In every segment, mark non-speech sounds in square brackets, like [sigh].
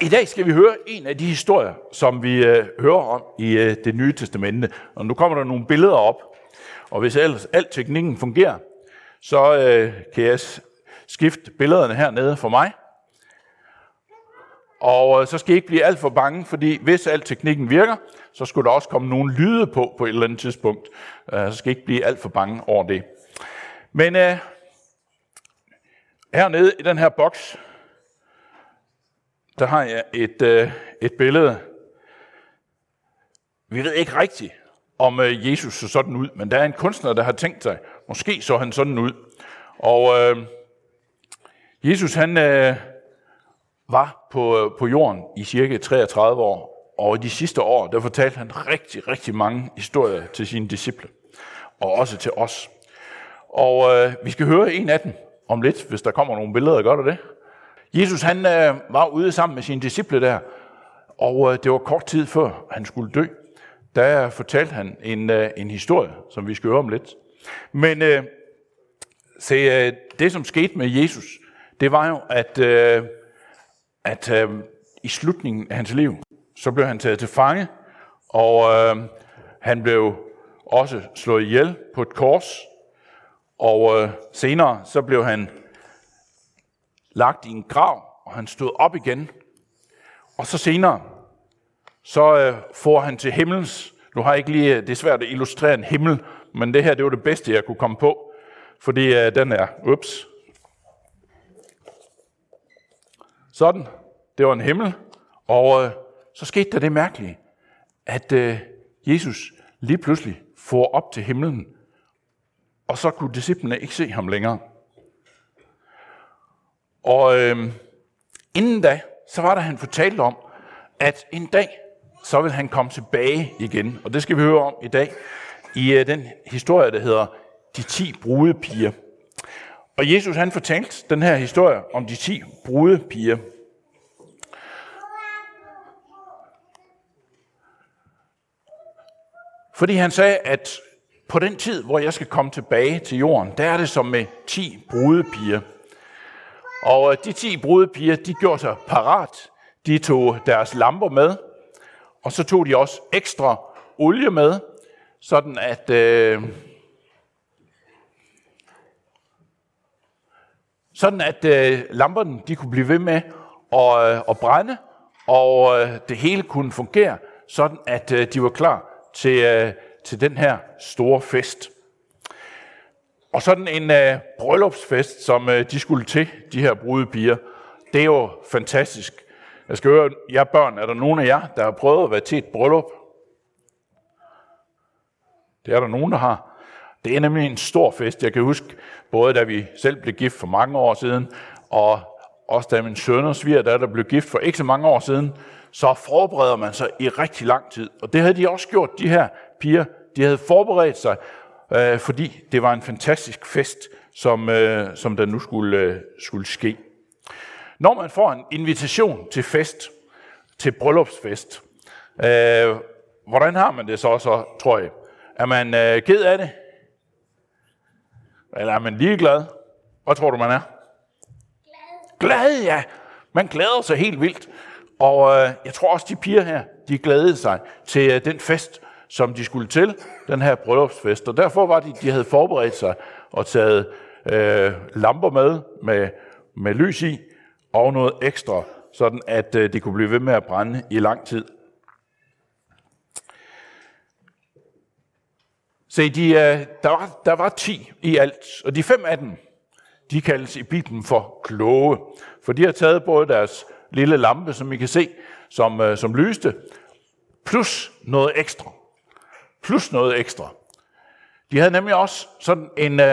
I dag skal vi høre en af de historier, som vi øh, hører om i øh, det nye testamente. Og nu kommer der nogle billeder op. Og hvis ellers alt teknikken fungerer, så øh, kan jeg skifte billederne hernede for mig. Og øh, så skal I ikke blive alt for bange, fordi hvis alt teknikken virker, så skulle der også komme nogle lyde på på et eller andet tidspunkt. Øh, så skal I ikke blive alt for bange over det. Men øh, hernede i den her boks, der har jeg et, øh, et billede. Vi ved ikke rigtigt, om øh, Jesus så sådan ud, men der er en kunstner, der har tænkt sig, måske så han sådan ud. Og øh, Jesus han øh, var på, øh, på jorden i cirka 33 år, og i de sidste år, der fortalte han rigtig, rigtig mange historier til sine disciple, og også til os. Og øh, vi skal høre en af dem om lidt, hvis der kommer nogle billeder, gør der det? Jesus han øh, var ude sammen med sine disciple der, og øh, det var kort tid før han skulle dø. Der fortalte han en, øh, en historie, som vi skal høre om lidt. Men øh, se, øh, det som skete med Jesus, det var jo, at, øh, at øh, i slutningen af hans liv, så blev han taget til fange, og øh, han blev også slået ihjel på et kors, og øh, senere så blev han lagt i en grav, og han stod op igen. Og så senere, så øh, får han til himmels. Nu har jeg ikke lige, øh, det er svært at illustrere en himmel, men det her, det var det bedste, jeg kunne komme på. Fordi øh, den er, ups. Sådan, det var en himmel. Og øh, så skete der det mærkelige, at øh, Jesus lige pludselig får op til himlen, og så kunne disciplene ikke se ham længere. Og øh, inden da, så var der, han fortalte om, at en dag, så vil han komme tilbage igen. Og det skal vi høre om i dag, i øh, den historie, der hedder De 10 brudepiger. Og Jesus han fortalte den her historie om de 10 brudepiger. Fordi han sagde, at på den tid, hvor jeg skal komme tilbage til jorden, der er det som med 10 brudepiger. Og øh, de ti brudepiger, de gjorde sig parat. De tog deres lamper med, og så tog de også ekstra olie med, sådan at øh, sådan at øh, lamperne de kunne blive ved med at, øh, at brænde, og øh, det hele kunne fungere, sådan at øh, de var klar til, øh, til den her store fest. Og sådan en øh, bryllupsfest, som øh, de skulle til, de her brudepiger, det er jo fantastisk. Jeg skal høre, jer børn, er der nogen af jer, der har prøvet at være til et bryllup? Det er der nogen, der har. Det er nemlig en stor fest. Jeg kan huske, både da vi selv blev gift for mange år siden, og også da min søn og sviger, der, der blev gift for ikke så mange år siden, så forbereder man sig i rigtig lang tid. Og det havde de også gjort, de her piger. De havde forberedt sig øh, fordi det var en fantastisk fest, som, øh, som der nu skulle, øh, skulle ske. Når man får en invitation til fest, til bryllupsfest, øh, hvordan har man det så, så tror jeg? Er man øh, ked af det? Eller er man ligeglad? Hvad tror du, man er? Glad. Glad, ja. Man glæder sig helt vildt. Og øh, jeg tror også, de piger her, de glædede sig til øh, den fest, som de skulle til, den her bryllupsfest. Og derfor var de, de havde forberedt sig og taget øh, lamper med, med, med lys i, og noget ekstra, sådan at øh, det kunne blive ved med at brænde i lang tid. Se, de, øh, der, var, der var ti i alt, og de fem af dem, de kaldes i Bibelen for kloge, for de har taget både deres lille lampe, som I kan se, som, øh, som lyste, plus noget ekstra plus noget ekstra. De havde nemlig også sådan en, uh,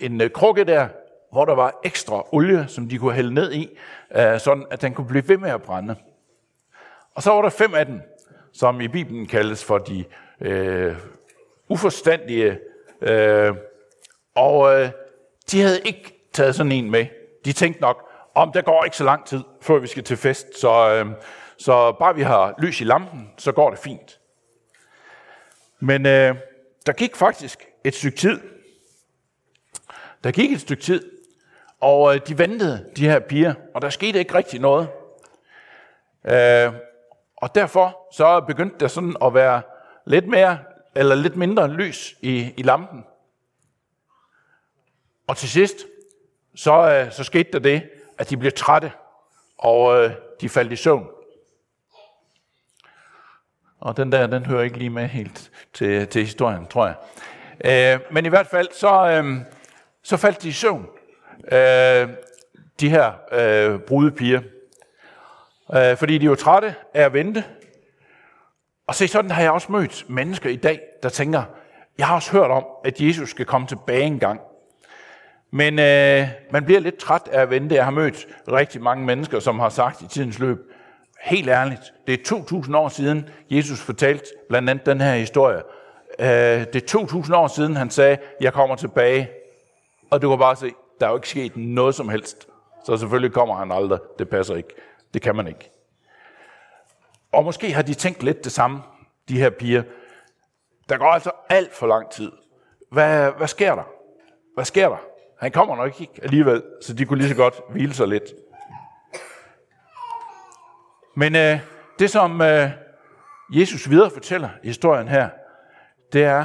en øh, krukke der, hvor der var ekstra olie, som de kunne hælde ned i, uh, sådan at den kunne blive ved med at brænde. Og så var der fem af dem, som i Bibelen kaldes for de øh, uforstandige, øh, og øh, de havde ikke taget sådan en med. De tænkte nok, om der går ikke så lang tid, før vi skal til fest, så, øh, så bare vi har lys i lampen, så går det fint. Men øh, der gik faktisk et stykke tid. Der gik et stykke tid, og øh, de ventede, de her piger, og der skete ikke rigtig noget. Øh, og derfor så begyndte der sådan at være lidt mere eller lidt mindre lys i, i lampen. Og til sidst, så, øh, så skete der det, at de blev trætte, og øh, de faldt i søvn. Og den der, den hører ikke lige med helt til, til historien, tror jeg. Øh, men i hvert fald, så, øh, så faldt de i søvn, øh, de her øh, brudepiger. Øh, fordi de var trætte af at vente. Og se, sådan har jeg også mødt mennesker i dag, der tænker, jeg har også hørt om, at Jesus skal komme tilbage en gang. Men øh, man bliver lidt træt af at vente. Jeg har mødt rigtig mange mennesker, som har sagt i tidens løb, helt ærligt, det er 2000 år siden, Jesus fortalte blandt andet den her historie. Øh, det er 2000 år siden, han sagde, jeg kommer tilbage. Og du kan bare se, der er jo ikke sket noget som helst. Så selvfølgelig kommer han aldrig. Det passer ikke. Det kan man ikke. Og måske har de tænkt lidt det samme, de her piger. Der går altså alt for lang tid. Hvad, hvad sker der? Hvad sker der? Han kommer nok ikke alligevel, så de kunne lige så godt hvile sig lidt. Men øh, det, som øh, Jesus videre fortæller i historien her, det er,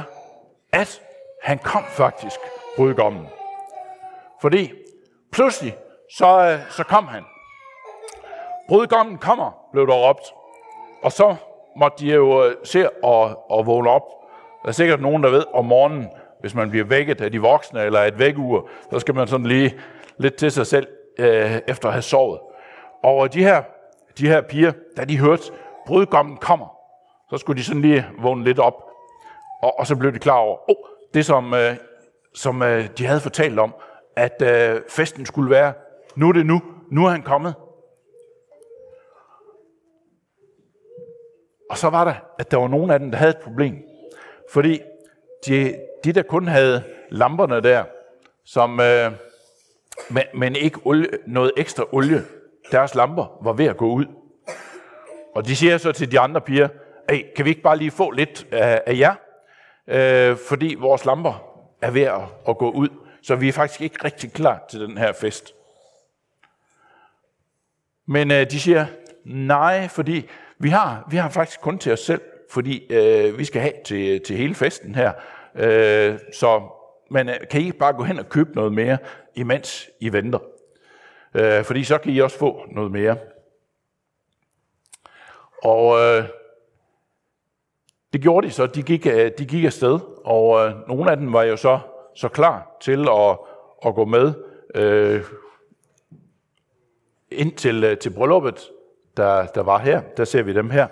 at han kom faktisk, brudgommen. Fordi pludselig, så, øh, så kom han. Brudgommen kommer, blev der råbt. Og så måtte de jo øh, se og, og vågne op. Der er sikkert nogen, der ved om morgenen, hvis man bliver vækket af de voksne eller et vækkeur, så skal man sådan lige lidt til sig selv øh, efter at have sovet. Og de her, de her piger, da de hørte, brudgommen kommer, så skulle de sådan lige vågne lidt op. Og, og så blev de klar over, oh, det som, øh, som øh, de havde fortalt om, at øh, festen skulle være, nu er det nu, nu er han kommet. Og så var der, at der var nogen af dem, der havde et problem. Fordi de, de der kun havde lamperne der, som, øh, men, men ikke olie, noget ekstra olie, deres lamper var ved at gå ud. Og de siger så til de andre piger, hey, kan vi ikke bare lige få lidt af, af jer? Øh, fordi vores lamper er ved at, at gå ud, så vi er faktisk ikke rigtig klar til den her fest. Men øh, de siger, nej, fordi vi har, vi har faktisk kun til os selv, fordi øh, vi skal have til, til hele festen her. Øh, så men øh, kan I ikke bare gå hen og købe noget mere, imens I venter? Øh, fordi så kan I også få noget mere. Og øh, det gjorde de så. De gik, øh, de gik afsted, og øh, nogle af dem var jo så, så klar til at, at gå med øh, ind til, øh, til brylluppet, der, der var her. Der ser vi dem her.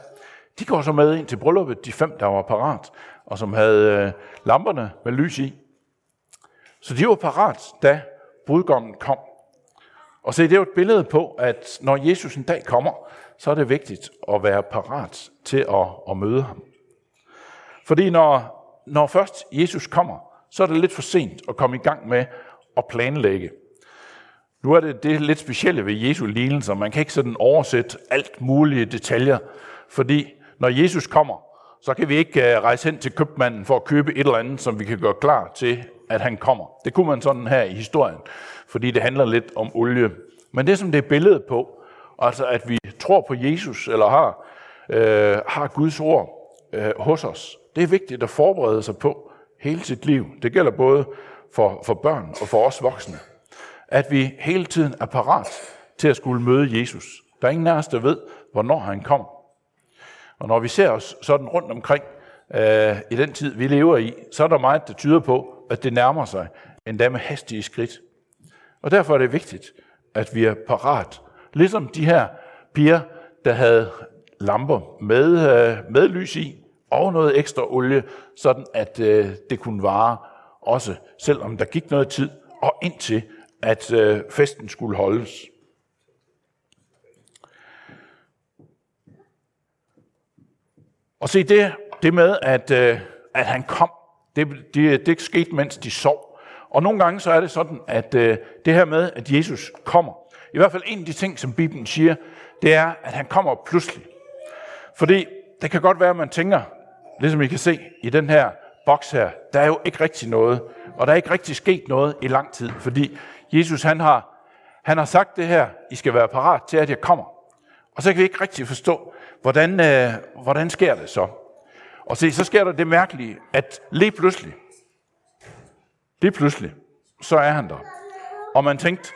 De går så med ind til brylluppet, de fem, der var parat, og som havde øh, lamperne med lys i. Så de var parat, da brudgommen kom. Og se, det er jo et billede på, at når Jesus en dag kommer, så er det vigtigt at være parat til at, at møde ham. Fordi når, når først Jesus kommer, så er det lidt for sent at komme i gang med at planlægge. Nu er det det lidt specielle ved Jesu lignelser. Man kan ikke sådan oversætte alt mulige detaljer, fordi når Jesus kommer, så kan vi ikke øh, rejse hen til købmanden for at købe et eller andet, som vi kan gøre klar til, at han kommer. Det kunne man sådan her i historien, fordi det handler lidt om olie. Men det, som det er billedet på, altså at vi tror på Jesus, eller har, øh, har Guds ord øh, hos os, det er vigtigt at forberede sig på hele sit liv. Det gælder både for, for børn og for os voksne. At vi hele tiden er parat til at skulle møde Jesus. Der er ingen af os, der ved, hvornår han kommer. Og når vi ser os sådan rundt omkring øh, i den tid, vi lever i, så er der meget, der tyder på, at det nærmer sig, endda med hastige skridt. Og derfor er det vigtigt, at vi er parat. Ligesom de her piger, der havde lamper med, øh, med lys i, og noget ekstra olie, sådan at øh, det kunne vare også, selvom der gik noget tid, og indtil at øh, festen skulle holdes. Og se, det, det med, at, at han kom, det, det, det skete, mens de sov. Og nogle gange så er det sådan, at øh, det her med, at Jesus kommer, i hvert fald en af de ting, som Bibelen siger, det er, at han kommer pludselig. Fordi det kan godt være, at man tænker, ligesom I kan se i den her boks her, der er jo ikke rigtig noget, og der er ikke rigtig sket noget i lang tid, fordi Jesus han har, han har sagt det her, I skal være parat til, at jeg kommer. Og så kan vi ikke rigtig forstå, hvordan, øh, hvordan sker det så? Og se, så sker der det mærkelige, at lige pludselig, lige pludselig, så er han der. Og man tænkte,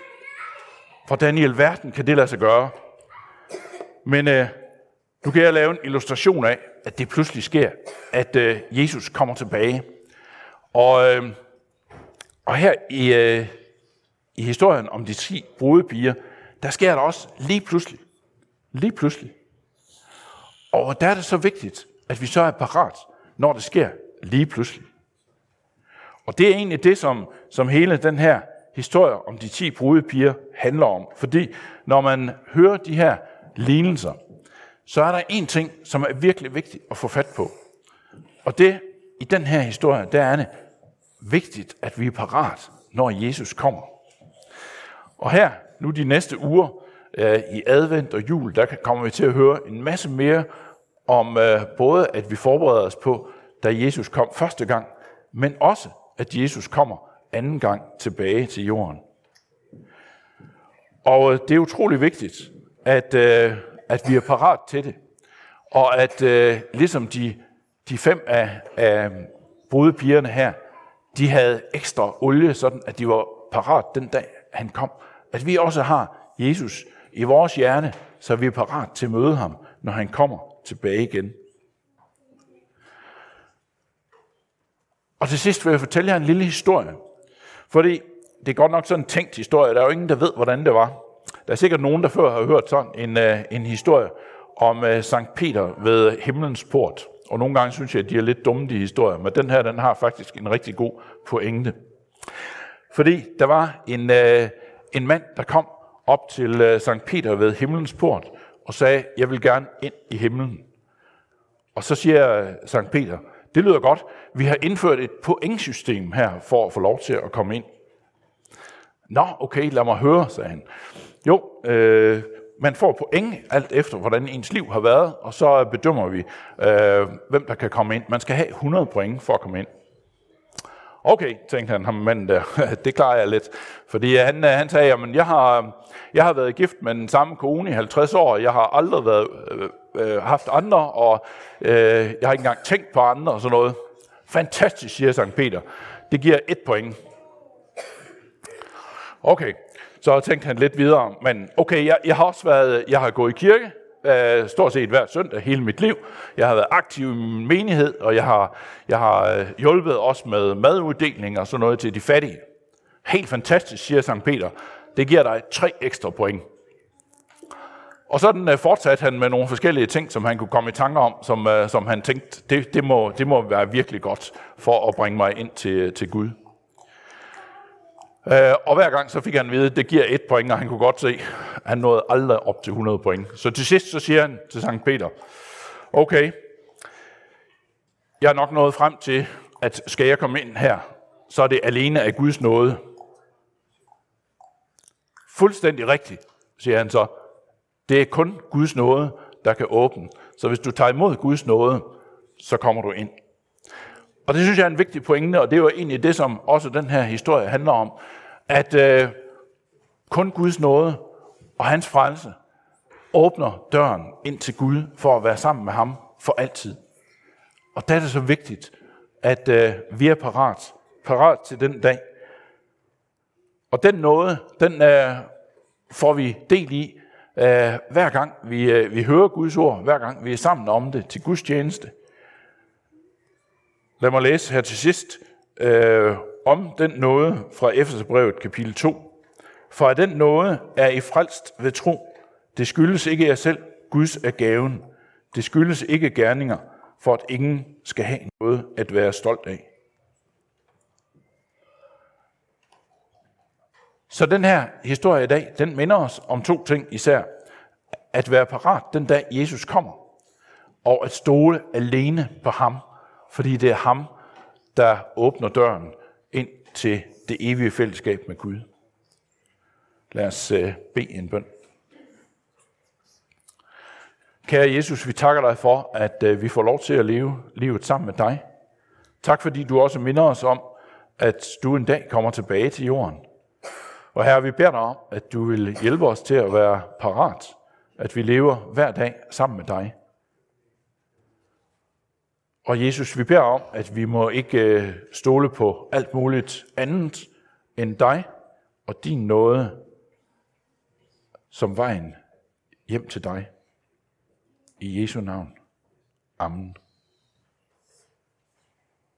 hvordan i alverden kan det lade sig gøre? Men øh, nu kan jeg lave en illustration af, at det pludselig sker, at øh, Jesus kommer tilbage. Og, øh, og her i, øh, i historien om de 10 brudepiger, der sker der også lige pludselig. Lige pludselig. Og der er det så vigtigt, at vi så er parat, når det sker lige pludselig. Og det er egentlig det, som, som hele den her historie om de 10 brudepiger handler om. Fordi når man hører de her lignelser, så er der en ting, som er virkelig vigtigt at få fat på. Og det i den her historie, der er det vigtigt, at vi er parat, når Jesus kommer. Og her, nu de næste uger øh, i advent og jul, der kommer vi til at høre en masse mere om øh, både, at vi forbereder os på, da Jesus kom første gang, men også, at Jesus kommer anden gang tilbage til jorden. Og øh, det er utrolig vigtigt, at, øh, at vi er parat til det. Og at øh, ligesom de, de fem af, af brudepigerne her, de havde ekstra olie, sådan at de var parat den dag, han kom. At vi også har Jesus i vores hjerne, så vi er parat til at møde ham, når han kommer tilbage igen. Og til sidst vil jeg fortælle jer en lille historie. Fordi det er godt nok sådan en tænkt historie. Der er jo ingen, der ved, hvordan det var. Der er sikkert nogen, der før har hørt sådan en, øh, en historie om uh, Sankt Peter ved himlens port. Og nogle gange synes jeg, at de er lidt dumme, de historier. Men den her, den har faktisk en rigtig god pointe. Fordi der var en, uh, en mand, der kom op til uh, Sankt Peter ved himlens port og sagde, jeg vil gerne ind i himlen. Og så siger øh, Sankt Peter, det lyder godt. Vi har indført et pointsystem her for at få lov til at komme ind. Nå, okay, lad mig høre, sagde han. Jo, øh, man får point alt efter, hvordan ens liv har været, og så bedømmer vi, øh, hvem der kan komme ind. Man skal have 100 point for at komme ind. Okay, tænkte han, ham manden der, [laughs] det klarer jeg lidt. Fordi han, øh, han sagde, at jeg har, jeg har været gift med den samme kone i 50 år, jeg har aldrig været, øh, øh, haft andre, og øh, jeg har ikke engang tænkt på andre og sådan noget. Fantastisk, siger Sankt Peter. Det giver et point. Okay, så tænkte han lidt videre, men okay, jeg, jeg har også været, jeg har gået i kirke, øh, stort set hver søndag hele mit liv. Jeg har været aktiv i min menighed, og jeg har, jeg har øh, hjulpet også med maduddeling og sådan noget til de fattige. Helt fantastisk, siger Sankt Peter. Det giver dig tre ekstra point. Og sådan øh, fortsatte han med nogle forskellige ting, som han kunne komme i tanker om, som, øh, som han tænkte, det, det, må, det må være virkelig godt for at bringe mig ind til, til Gud. Øh, og hver gang så fik han at vide, at det giver et point, og han kunne godt se, at han nåede aldrig op til 100 point. Så til sidst så siger han til Sankt Peter, okay, jeg er nok nået frem til, at skal jeg komme ind her, så er det alene af Guds nåde. Fuldstændig rigtigt, siger han så. Det er kun Guds nåde, der kan åbne. Så hvis du tager imod Guds nåde, så kommer du ind. Og det synes jeg er en vigtig pointe, og det er jo egentlig det, som også den her historie handler om, at øh, kun Guds nåde og hans frelse åbner døren ind til Gud for at være sammen med ham for altid. Og der er det så vigtigt, at øh, vi er parat, parat til den dag. Og den nåde, den øh, får vi del i, øh, hver gang vi, øh, vi hører Guds ord, hver gang vi er sammen om det til Guds tjeneste. Lad mig læse her til sidst øh, om den nåde fra Efeserbrevet kapitel 2. For at den nåde er I frelst ved tro. Det skyldes ikke jer selv, Guds er gaven. Det skyldes ikke gerninger, for at ingen skal have noget at være stolt af. Så den her historie i dag, den minder os om to ting især. At være parat den dag Jesus kommer, og at stole alene på ham fordi det er ham, der åbner døren ind til det evige fællesskab med Gud. Lad os øh, bede en bøn. Kære Jesus, vi takker dig for, at øh, vi får lov til at leve livet sammen med dig. Tak fordi du også minder os om, at du en dag kommer tilbage til jorden. Og her vi beder dig om, at du vil hjælpe os til at være parat, at vi lever hver dag sammen med dig. Og Jesus, vi beder om, at vi må ikke øh, stole på alt muligt andet end dig og din nåde som vejen hjem til dig. I Jesu navn. Amen.